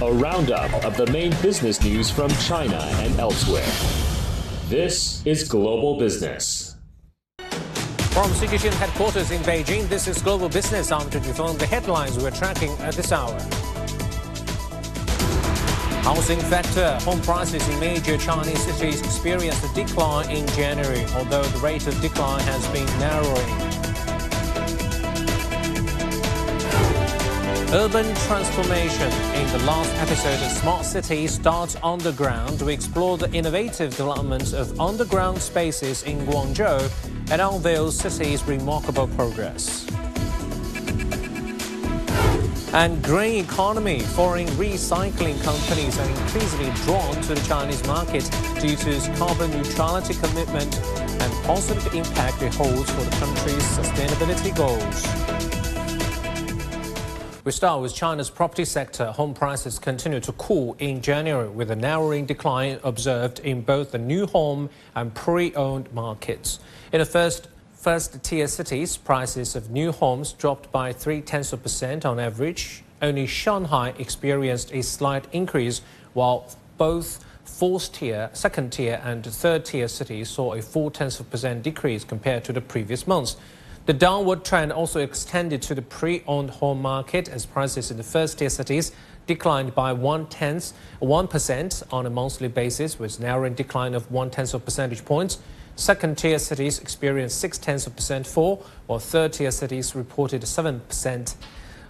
a roundup of the main business news from China and elsewhere. This is Global Business. From CGTN headquarters in Beijing, this is Global Business. I'm Zhu Junfeng. The headlines we're tracking at this hour. Housing factor. Home prices in major Chinese cities experienced a decline in January, although the rate of decline has been narrowing. Urban transformation. In the last episode of Smart City starts underground, we explore the innovative development of underground spaces in Guangzhou and unveil city's remarkable progress. And green economy. Foreign recycling companies are increasingly drawn to the Chinese market due to its carbon neutrality commitment and positive impact it holds for the country's sustainability goals. We start with China's property sector. Home prices continue to cool in January with a narrowing decline observed in both the new home and pre-owned markets. In the first first tier cities, prices of new homes dropped by three tenths of percent on average. Only Shanghai experienced a slight increase, while both fourth tier, second tier, and third tier cities saw a four tenths of percent decrease compared to the previous months. The downward trend also extended to the pre-owned home market as prices in the first tier cities declined by one tenth, one percent on a monthly basis, with narrowing decline of one tenth of percentage points. Second tier cities experienced six tenths of percent fall, while third tier cities reported a seven percent,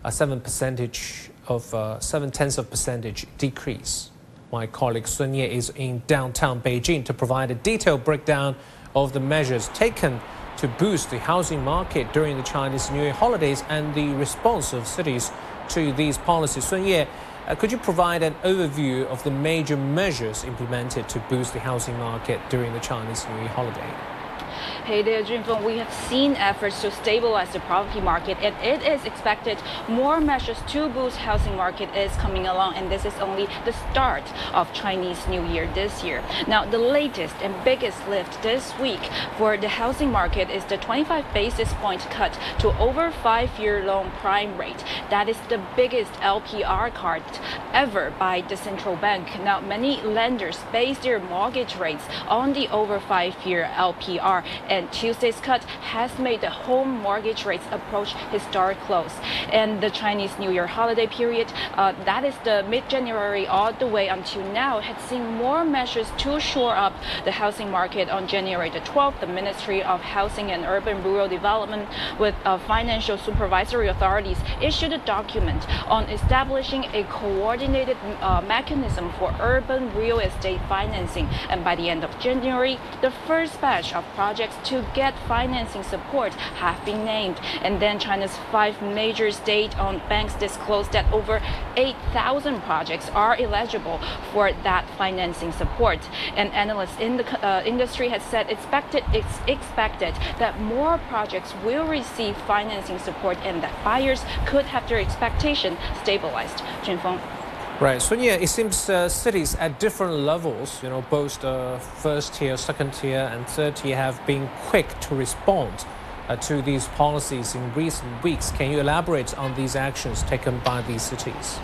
a seven percentage of uh, seven tenths of percentage decrease. My colleague Sun Ye is in downtown Beijing to provide a detailed breakdown of the measures taken to boost the housing market during the Chinese New Year holidays and the response of cities to these policies. Sun Ye, uh, could you provide an overview of the major measures implemented to boost the housing market during the Chinese New Year holiday? Hey there, Junfeng. We have seen efforts to stabilize the property market, and it is expected more measures to boost housing market is coming along, and this is only the start of Chinese New Year this year. Now, the latest and biggest lift this week for the housing market is the 25 basis point cut to over five-year loan prime rate. That is the biggest LPR cut ever by the central bank. Now, many lenders base their mortgage rates on the over five-year LPR. And Tuesday's cut has made the home mortgage rates approach historic lows. And the Chinese New Year holiday period, uh, that is the mid-January all the way until now, had seen more measures to shore up the housing market. On January the 12th, the Ministry of Housing and Urban Rural Development with uh, financial supervisory authorities issued a document on establishing a coordinated uh, mechanism for urban real estate financing. And by the end of January, the first batch of projects to get financing support have been named. And then China's five major state-owned banks disclosed that over 8,000 projects are eligible for that financing support. And analysts in the uh, industry has said expected it's expected that more projects will receive financing support and that buyers could have their expectation stabilized. Junfeng. Right. So yeah, it seems uh, cities at different levels, you know, both the first tier, second tier, and third tier have been quick to respond uh, to these policies in recent weeks. Can you elaborate on these actions taken by these cities?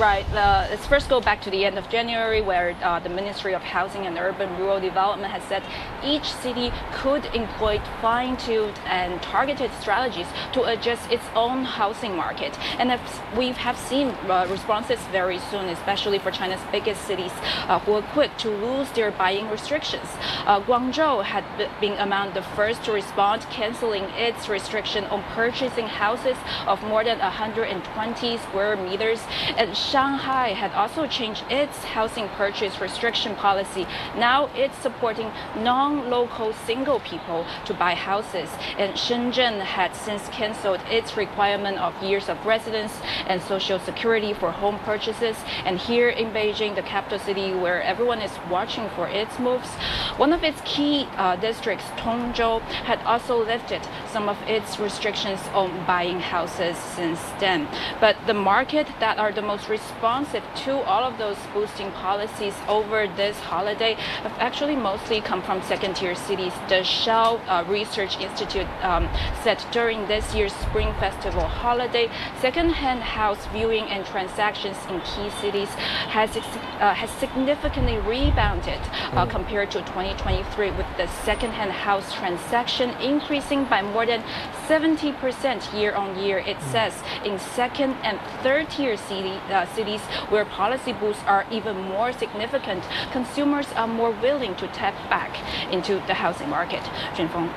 Right. Uh, let's first go back to the end of January, where uh, the Ministry of Housing and Urban Rural Development has said each city could employ fine-tuned and targeted strategies to adjust its own housing market. And we have seen uh, responses very soon, especially for China's biggest cities, uh, who are quick to lose their buying restrictions. Uh, Guangzhou had been among the first to respond, canceling its restriction on purchasing houses of more than 120 square meters and Shanghai had also changed its housing purchase restriction policy. Now it's supporting non-local single people to buy houses. And Shenzhen had since canceled its requirement of years of residence and social security for home purchases. And here in Beijing, the capital city where everyone is watching for its moves, one of its key uh, districts, Tongzhou, had also lifted some of its restrictions on buying houses since then. But the market that are the most responsive to all of those boosting policies over this holiday have actually mostly come from second tier cities. The Shell uh, Research Institute um, said during this year's Spring Festival holiday, second-hand house viewing and transactions in key cities has, uh, has significantly rebounded uh, mm. compared to 2023 with the second-hand house transaction increasing by more than 70% year on year. It mm. says in second and third tier city, uh, cities where policy boosts are even more significant, consumers are more willing to tap back into the housing market. Junfeng.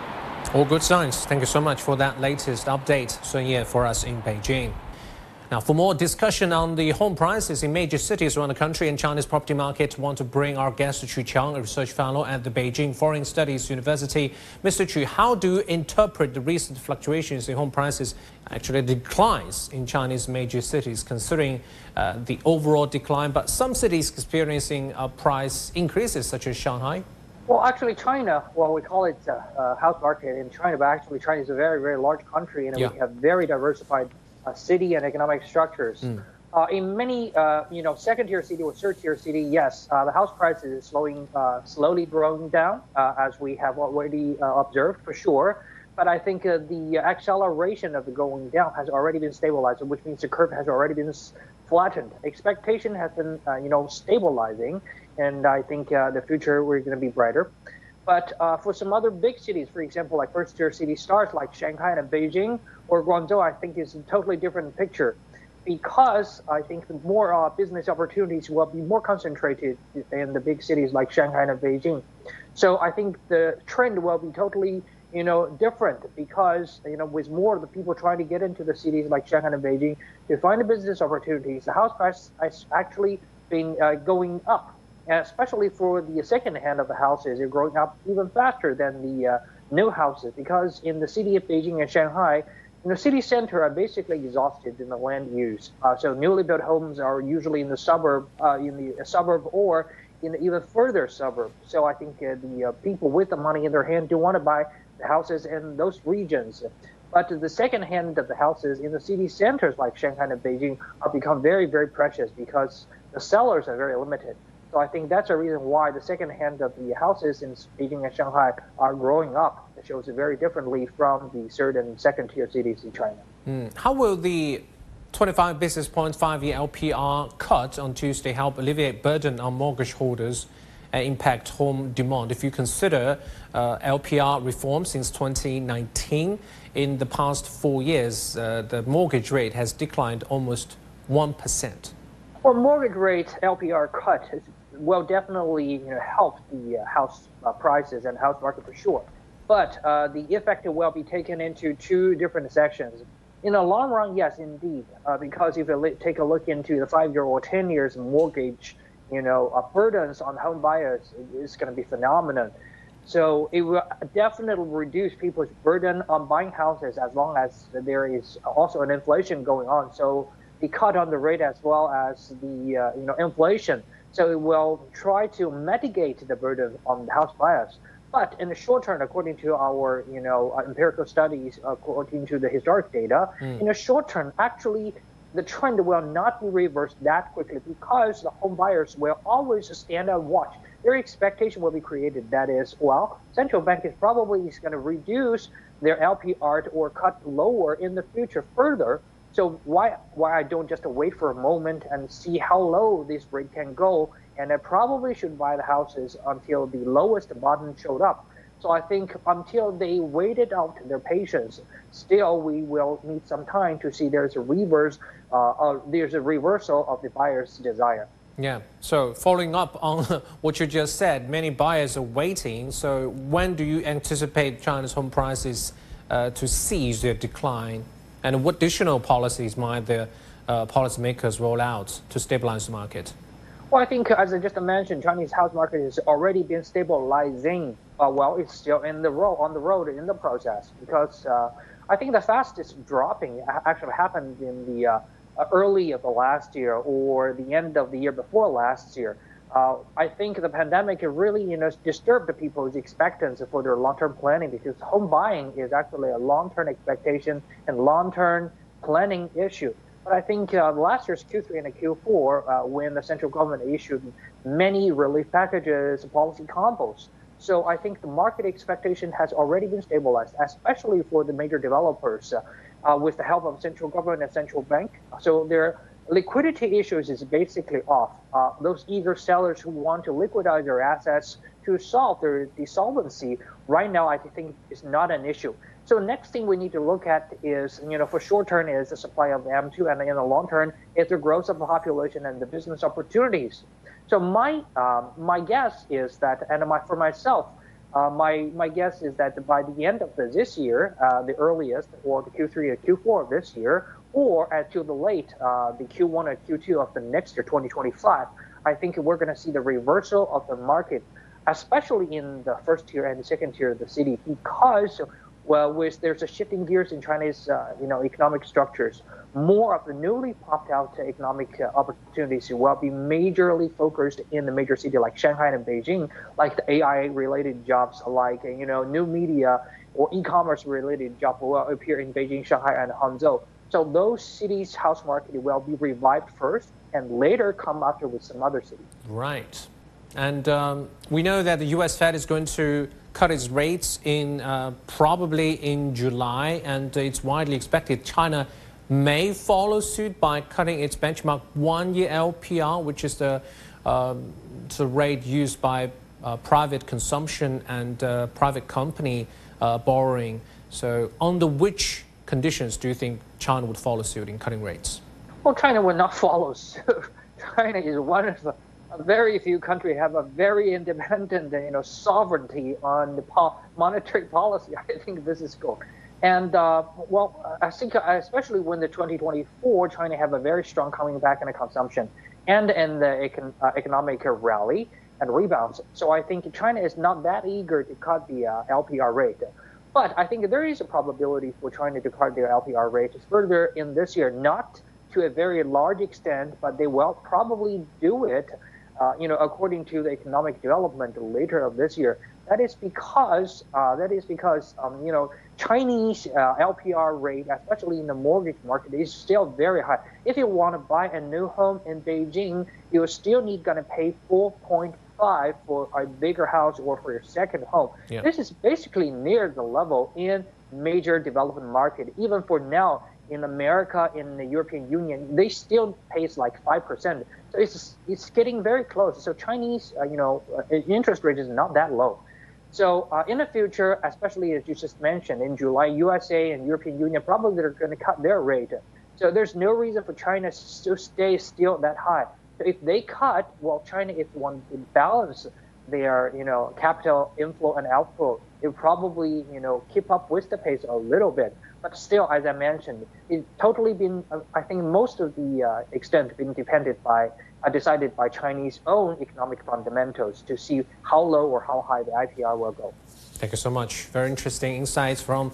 All good signs. Thank you so much for that latest update, Sun Ye, for us in Beijing. Now, for more discussion on the home prices in major cities around the country and China's property market, want to bring our guest Chu Qiang, a research fellow at the Beijing Foreign Studies University. Mr. Chu, how do you interpret the recent fluctuations in home prices, actually declines in Chinese major cities, considering uh, the overall decline, but some cities experiencing uh, price increases, such as Shanghai? Well, actually, China, well, we call it uh, uh, house market in China, but actually, China is a very, very large country, and yeah. we have very diversified city and economic structures. Mm. Uh, in many, uh, you know, second-tier city or third-tier city, yes, uh, the house price is slowing, uh, slowly growing down, uh, as we have already observed for sure. But I think the acceleration of the going down has already been stabilized, which means the curve has already been flattened. Expectation has been, you know, stabilizing, and I think the future we're going to be brighter. But uh, for some other big cities, for example, like first tier city stars like Shanghai and Beijing or Guangzhou, I think is a totally different picture because I think more uh, business opportunities will be more concentrated in the big cities like Shanghai and Beijing. So I think the trend will be totally, you know, different because, you know, with more of the people trying to get into the cities like Shanghai and Beijing to find the business opportunities, the house price has actually been uh, going up and especially for the second hand of the houses, they're growing up even faster than the uh, new houses because in the city of Beijing and Shanghai, in the city center are basically exhausted in the land use. Uh, so newly built homes are usually in the suburb, uh, in the suburb or in the even further suburb. So I think uh, the uh, people with the money in their hand do want to buy the houses in those regions. But the second hand of the houses in the city centers like Shanghai and Beijing have become very, very precious because the sellers are very limited. So I think that's a reason why the second hand of the houses in Beijing and Shanghai are growing up. It shows it very differently from the third and second tier cities in China. Mm. How will the 25 basis points five-year LPR cut on Tuesday help alleviate burden on mortgage holders and impact home demand? If you consider uh, LPR reform since 2019, in the past four years, uh, the mortgage rate has declined almost 1%. Well, mortgage rate LPR cut is will definitely you know, help the uh, house uh, prices and house market for sure. But uh, the effect will be taken into two different sections. In the long run, yes, indeed, uh, because if you take a look into the five-year or ten years mortgage, you know, uh, burdens on home buyers is going to be phenomenal. So it will definitely reduce people's burden on buying houses as long as there is also an inflation going on. So the cut on the rate as well as the uh, you know inflation so it will try to mitigate the burden on the house buyers. But in the short term, according to our you know uh, empirical studies, according to the historic data, mm. in the short term, actually the trend will not be reversed that quickly because the home buyers will always stand and watch. Their expectation will be created. That is, well, central bank is probably going to reduce their LPR or cut lower in the future further so why why I don't just wait for a moment and see how low this rate can go, and I probably should buy the houses until the lowest bottom showed up. So I think until they waited out their patience, still we will need some time to see there's a reverse, uh, uh, there's a reversal of the buyer's desire. Yeah. So following up on what you just said, many buyers are waiting. So when do you anticipate China's home prices uh, to cease their decline? And what additional policies might the uh, policymakers roll out to stabilize the market? Well, I think, as I just mentioned, Chinese house market has already been stabilizing. Uh, well, it's still in the road, on the road in the process because uh, I think the fastest dropping actually happened in the uh, early of the last year or the end of the year before last year. Uh, I think the pandemic really, you know, disturbed people's expectancy for their long-term planning because home buying is actually a long-term expectation and long-term planning issue. But I think uh, last year's Q3 and Q4, uh, when the central government issued many relief packages, and policy combos, so I think the market expectation has already been stabilized, especially for the major developers, uh, with the help of central government and central bank. So their liquidity issues is basically off. Uh, those eager sellers who want to liquidate their assets to solve their insolvency right now, I think is not an issue. So next thing we need to look at is, you know, for short term is the supply of M2, and in the long term is the growth of the population and the business opportunities. So my um, my guess is that, and my, for myself, uh, my my guess is that by the end of the, this year, uh, the earliest, or the Q3 or Q4 of this year, or at to the late, uh, the Q1 or Q2 of the next year, 2025, I think we're going to see the reversal of the market, especially in the first tier and second tier of the city, because well, with there's a shifting gears in Chinese, uh, you know, economic structures more of the newly popped out economic uh, opportunities will be majorly focused in the major city like Shanghai and Beijing, like the AI related jobs, like you know new media or e-commerce related jobs will appear in Beijing, Shanghai, and Hangzhou. So those cities' house market will be revived first, and later come after with some other cities. Right, and um, we know that the U.S. Fed is going to cut its rates in uh, probably in July, and it's widely expected China may follow suit by cutting its benchmark one-year LPR, which is the, um, the rate used by uh, private consumption and uh, private company uh, borrowing. So under which conditions do you think China would follow suit in cutting rates? Well, China would not follow suit. China is one of the very few countries have a very independent, you know, sovereignty on the po monetary policy. I think this is good. And uh, well, I think uh, especially when the 2024 China have a very strong coming back in the consumption and in the econ- uh, economic rally and rebounds. So I think China is not that eager to cut the uh, LPR rate. But I think there is a probability for China to cut their LPR rates further in this year, not to a very large extent, but they will probably do it, uh, you know, according to the economic development later of this year. That is because uh, that is because um, you know Chinese uh, LPR rate, especially in the mortgage market, is still very high. If you want to buy a new home in Beijing, you still need going to pay 4.5 for a bigger house or for your second home. Yeah. This is basically near the level in major development market. Even for now, in America, in the European Union, they still pays like five percent. So it's it's getting very close. So Chinese, uh, you know, uh, interest rate is not that low. So uh, in the future, especially as you just mentioned, in July, USA and European Union probably they're going to cut their rate. So there's no reason for China to stay still that high. If they cut, well, China, if one balance their, you know, capital inflow and outflow, it probably, you know, keep up with the pace a little bit. But still, as I mentioned, it's totally been, uh, I think most of the uh, extent been dependent by are decided by Chinese own economic fundamentals to see how low or how high the LPR will go. Thank you so much. Very interesting insights from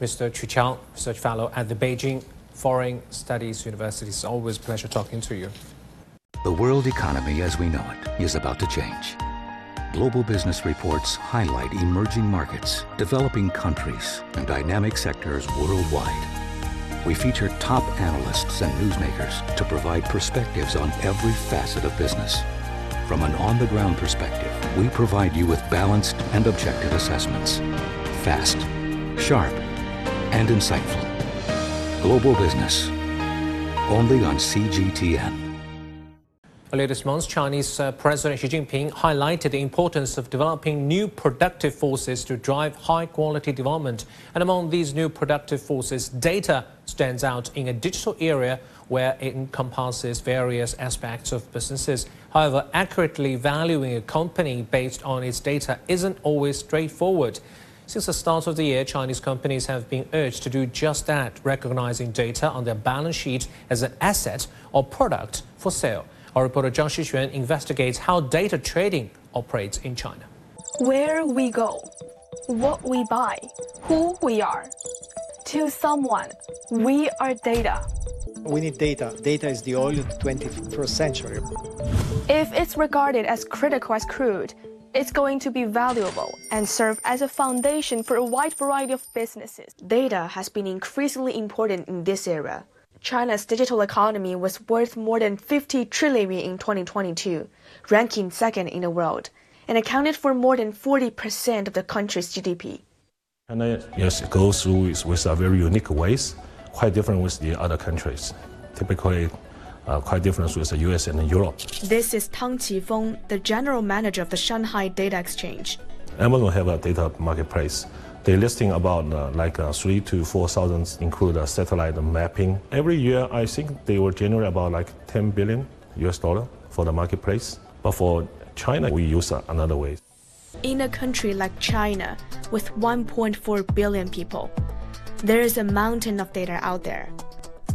Mr. Chu Qiao, Research Fellow at the Beijing Foreign Studies University. It's always a pleasure talking to you. The world economy as we know it is about to change. Global business reports highlight emerging markets, developing countries, and dynamic sectors worldwide we feature top analysts and newsmakers to provide perspectives on every facet of business. From an on-the-ground perspective, we provide you with balanced and objective assessments. Fast, sharp, and insightful. Global Business. Only on CGTN. Earlier this month, Chinese uh, President Xi Jinping highlighted the importance of developing new productive forces to drive high quality development. And among these new productive forces, data stands out in a digital area where it encompasses various aspects of businesses. However, accurately valuing a company based on its data isn't always straightforward. Since the start of the year, Chinese companies have been urged to do just that, recognizing data on their balance sheet as an asset or product for sale. Our reporter Zhang Shixuan investigates how data trading operates in China. Where we go, what we buy, who we are. To someone, we are data. We need data. Data is the oil of the 21st century. If it's regarded as critical as crude, it's going to be valuable and serve as a foundation for a wide variety of businesses. Data has been increasingly important in this era China's digital economy was worth more than 50 trillion in 2022, ranking second in the world, and accounted for more than 40% of the country's GDP. China, yes, goes through with a very unique ways, quite different with the other countries. Typically, uh, quite different with the US and Europe. This is Tang Qifeng, the general manager of the Shanghai Data Exchange. Amazon have a data marketplace. They listing about uh, like uh, three to four thousand, include uh, satellite mapping. Every year, I think they will generate about like 10 billion US dollar for the marketplace. But for China, we use uh, another way. In a country like China, with 1.4 billion people, there is a mountain of data out there.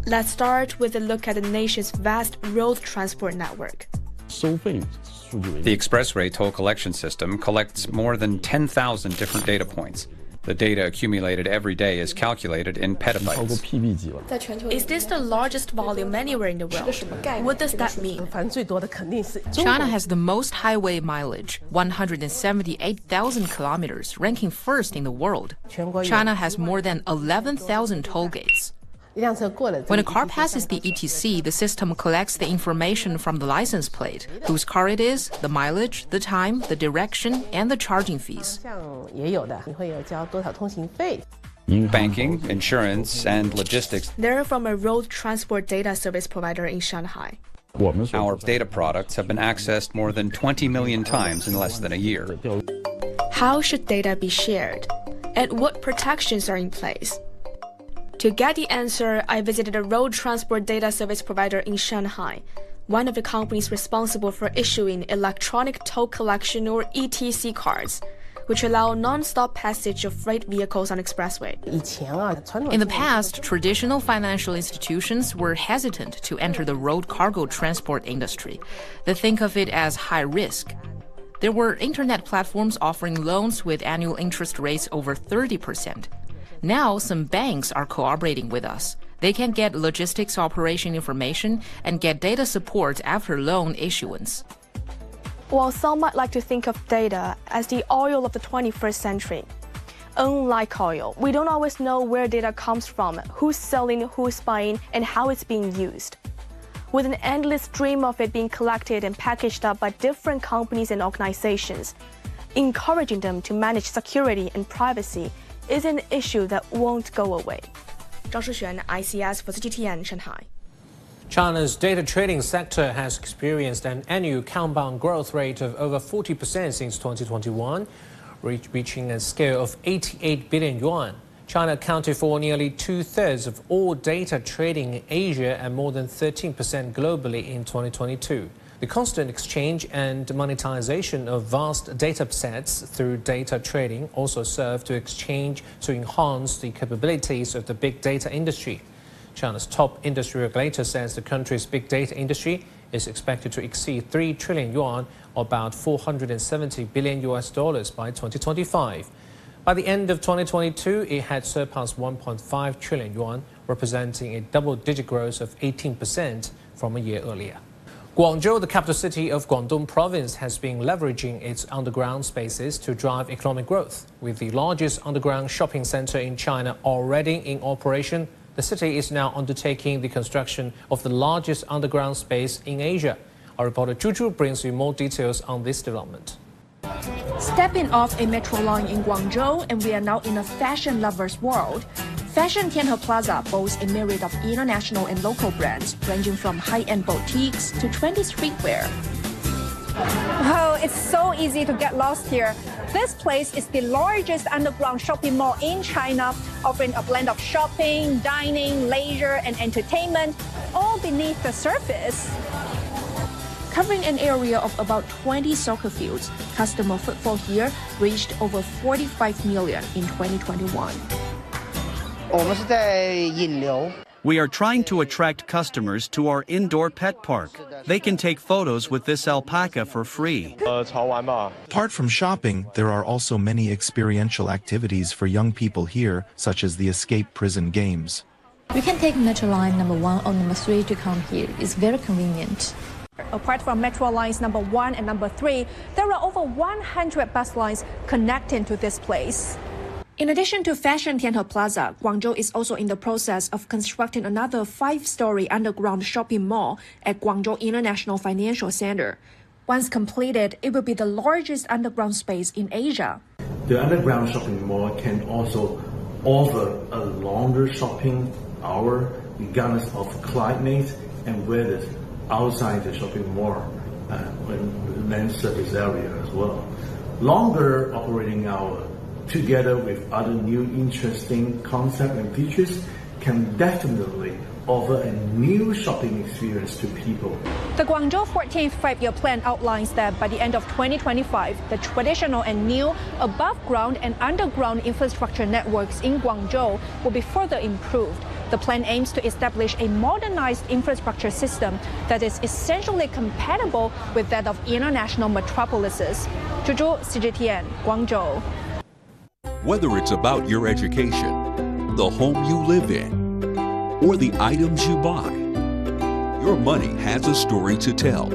Let's start with a look at the nation's vast road transport network. The expressway toll collection system collects more than 10,000 different data points. The data accumulated every day is calculated in petabytes. Is this the largest volume anywhere in the world? What does that mean? China has the most highway mileage, 178,000 kilometers, ranking first in the world. China has more than 11,000 toll gates. When a car passes the ETC, the system collects the information from the license plate, whose car it is, the mileage, the time, the direction, and the charging fees. Banking, insurance, and logistics. They're from a road transport data service provider in Shanghai. Our data products have been accessed more than 20 million times in less than a year. How should data be shared? And what protections are in place? To get the answer, I visited a road transport data service provider in Shanghai, one of the companies responsible for issuing electronic toll collection or ETC cards, which allow non-stop passage of freight vehicles on expressway. In the past, traditional financial institutions were hesitant to enter the road cargo transport industry. They think of it as high risk. There were internet platforms offering loans with annual interest rates over 30%. Now, some banks are cooperating with us. They can get logistics operation information and get data support after loan issuance. While some might like to think of data as the oil of the 21st century, unlike oil, we don't always know where data comes from, who's selling, who's buying, and how it's being used. With an endless stream of it being collected and packaged up by different companies and organizations, encouraging them to manage security and privacy is an issue that won't go away. Zhang Shixuan, ICS for CGTN, Shanghai. China's data trading sector has experienced an annual compound growth rate of over 40% since 2021, reaching a scale of 88 billion yuan. China accounted for nearly two thirds of all data trading in Asia and more than 13% globally in 2022. The constant exchange and monetization of vast data sets through data trading also serve to exchange to enhance the capabilities of the big data industry. China's top industry regulator says the country's big data industry is expected to exceed 3 trillion yuan, or about 470 billion US dollars by 2025. By the end of 2022, it had surpassed 1.5 trillion yuan, representing a double-digit growth of 18% from a year earlier. Guangzhou, the capital city of Guangdong province, has been leveraging its underground spaces to drive economic growth. With the largest underground shopping center in China already in operation, the city is now undertaking the construction of the largest underground space in Asia. Our reporter Zhu brings you more details on this development. Stepping off a metro line in Guangzhou, and we are now in a fashion lover's world. Fashion Tianhe Plaza boasts a myriad of international and local brands, ranging from high-end boutiques to trendy streetwear. Oh, it's so easy to get lost here. This place is the largest underground shopping mall in China, offering a blend of shopping, dining, leisure, and entertainment, all beneath the surface. Covering an area of about 20 soccer fields, customer footfall here reached over 45 million in 2021. We are trying to attract customers to our indoor pet park. They can take photos with this alpaca for free. Apart from shopping, there are also many experiential activities for young people here, such as the escape prison games. You can take Metro Line number 1 or number 3 to come here. It's very convenient. Apart from Metro Lines number 1 and number 3, there are over 100 bus lines connecting to this place. In addition to Fashion Tianhe Plaza, Guangzhou is also in the process of constructing another five-story underground shopping mall at Guangzhou International Financial Center. Once completed, it will be the largest underground space in Asia. The underground shopping mall can also offer a longer shopping hour regardless of climate and weather outside the shopping mall uh, when land surface area as well. Longer operating hour together with other new interesting concepts and features can definitely offer a new shopping experience to people. The Guangzhou 14th five-year plan outlines that by the end of 2025, the traditional and new above-ground and underground infrastructure networks in Guangzhou will be further improved. The plan aims to establish a modernized infrastructure system that is essentially compatible with that of international metropolises. Zhu CGTN, Guangzhou. Whether it's about your education, the home you live in, or the items you buy, your money has a story to tell.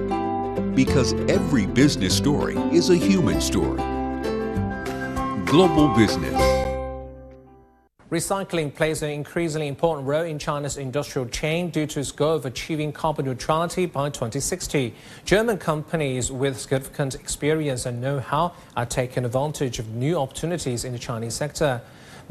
Because every business story is a human story. Global Business. Recycling plays an increasingly important role in China's industrial chain due to its goal of achieving carbon neutrality by 2060. German companies with significant experience and know-how are taking advantage of new opportunities in the Chinese sector.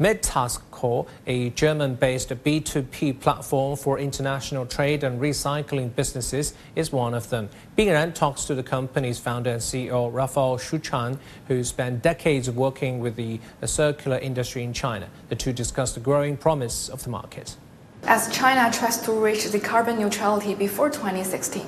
MedTaskCore, a German-based B2B platform for international trade and recycling businesses, is one of them. Bingran talks to the company's founder and CEO, Rafael Suchan, who spent decades working with the circular industry in China. The two discuss the growing promise of the market. As China tries to reach the carbon neutrality before 2016,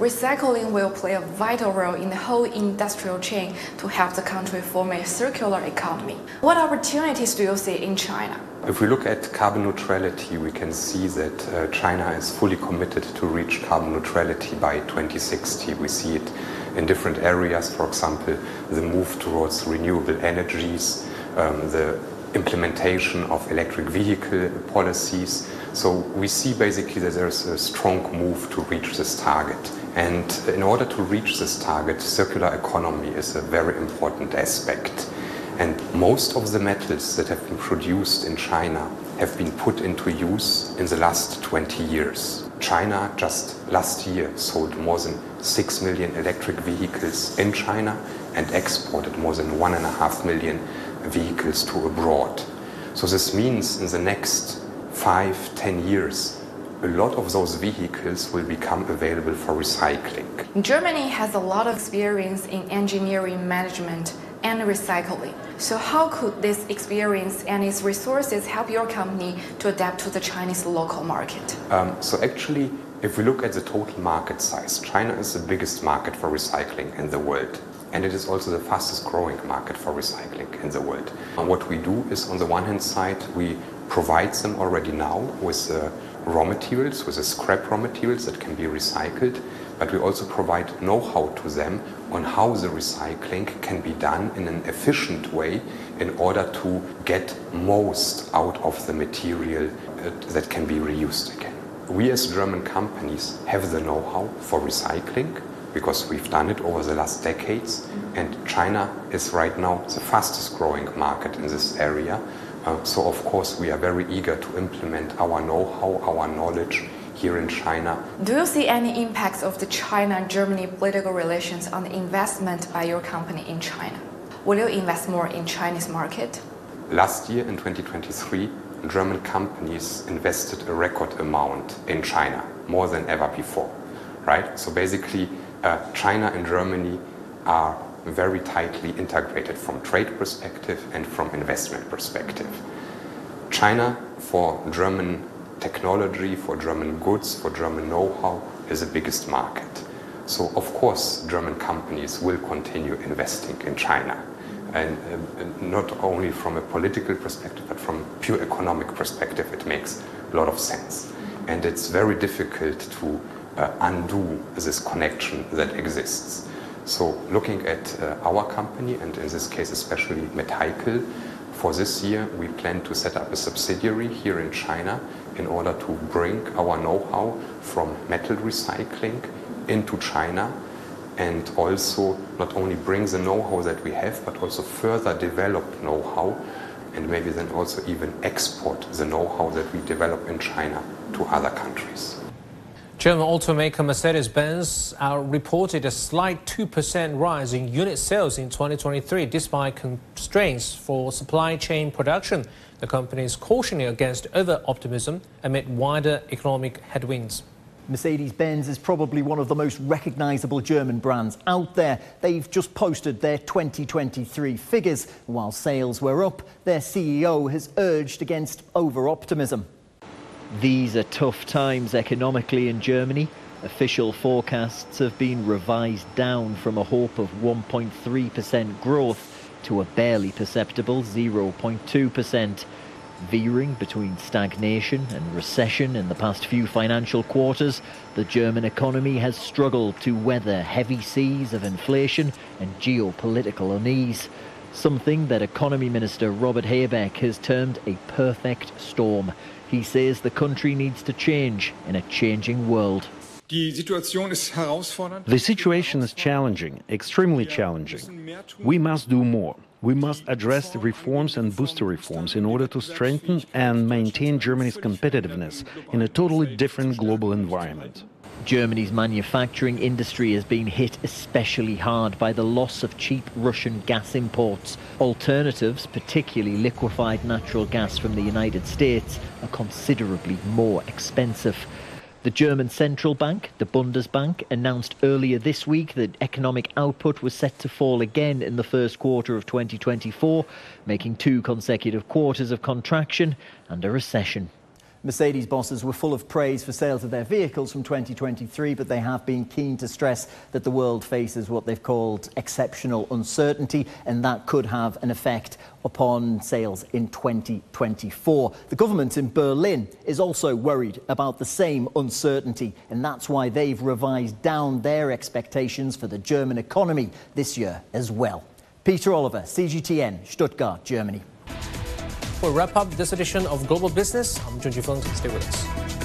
recycling will play a vital role in the whole industrial chain to help the country form a circular economy. What opportunities do you see in China? If we look at carbon neutrality, we can see that uh, China is fully committed to reach carbon neutrality by 2060. We see it in different areas, for example, the move towards renewable energies, um, the implementation of electric vehicle policies, so we see basically that there's a strong move to reach this target. And in order to reach this target, circular economy is a very important aspect. And most of the metals that have been produced in China have been put into use in the last 20 years. China just last year sold more than 6 million electric vehicles in China and exported more than 1.5 million vehicles to abroad. So this means in the next five, ten years, a lot of those vehicles will become available for recycling. Germany has a lot of experience in engineering management and recycling. So how could this experience and its resources help your company to adapt to the Chinese local market? Um, so actually, if we look at the total market size, China is the biggest market for recycling in the world. And it is also the fastest growing market for recycling in the world. And what we do is, on the one hand side, we provides them already now with uh, raw materials, with the scrap raw materials that can be recycled, but we also provide know-how to them on how the recycling can be done in an efficient way in order to get most out of the material uh, that can be reused again. We as German companies have the know-how for recycling because we've done it over the last decades and China is right now the fastest growing market in this area uh, so of course we are very eager to implement our know-how, our knowledge here in China. Do you see any impacts of the China-Germany political relations on the investment by your company in China? Will you invest more in Chinese market? Last year in 2023, German companies invested a record amount in China, more than ever before, right? So basically, uh, China and Germany are very tightly integrated from trade perspective and from investment perspective. China for German technology, for German goods, for German know-how is the biggest market. So of course German companies will continue investing in China. And uh, not only from a political perspective, but from pure economic perspective, it makes a lot of sense. And it's very difficult to uh, undo this connection that exists. So looking at uh, our company, and in this case especially Metallical, for this year we plan to set up a subsidiary here in China in order to bring our know-how from metal recycling into China and also not only bring the know-how that we have, but also further develop know-how and maybe then also even export the know-how that we develop in China to other countries. German automaker Mercedes-Benz uh, reported a slight 2% rise in unit sales in 2023 despite constraints for supply chain production. The company is cautioning against over-optimism amid wider economic headwinds. Mercedes Benz is probably one of the most recognisable German brands out there. They've just posted their 2023 figures. While sales were up, their CEO has urged against over optimism. These are tough times economically in Germany. Official forecasts have been revised down from a hope of 1.3% growth to a barely perceptible 0.2% veering between stagnation and recession in the past few financial quarters, the German economy has struggled to weather heavy seas of inflation and geopolitical unease, something that Economy Minister Robert Habeck has termed a perfect storm. He says the country needs to change in a changing world. The situation is challenging, extremely challenging. We must do more. We must address the reforms and booster reforms in order to strengthen and maintain Germany's competitiveness in a totally different global environment. Germany's manufacturing industry has been hit especially hard by the loss of cheap Russian gas imports. Alternatives, particularly liquefied natural gas from the United States, are considerably more expensive. The German central bank, the Bundesbank, announced earlier this week that economic output was set to fall again in the first quarter of 2024, making two consecutive quarters of contraction and a recession. Mercedes bosses were full of praise for sales of their vehicles from 2023, but they have been keen to stress that the world faces what they've called exceptional uncertainty, and that could have an effect upon sales in 2024. The government in Berlin is also worried about the same uncertainty, and that's why they've revised down their expectations for the German economy this year as well. Peter Oliver, CGTN, Stuttgart, Germany. We'll wrap up this edition of Global Business. I'm Junji Feng. Stay with us.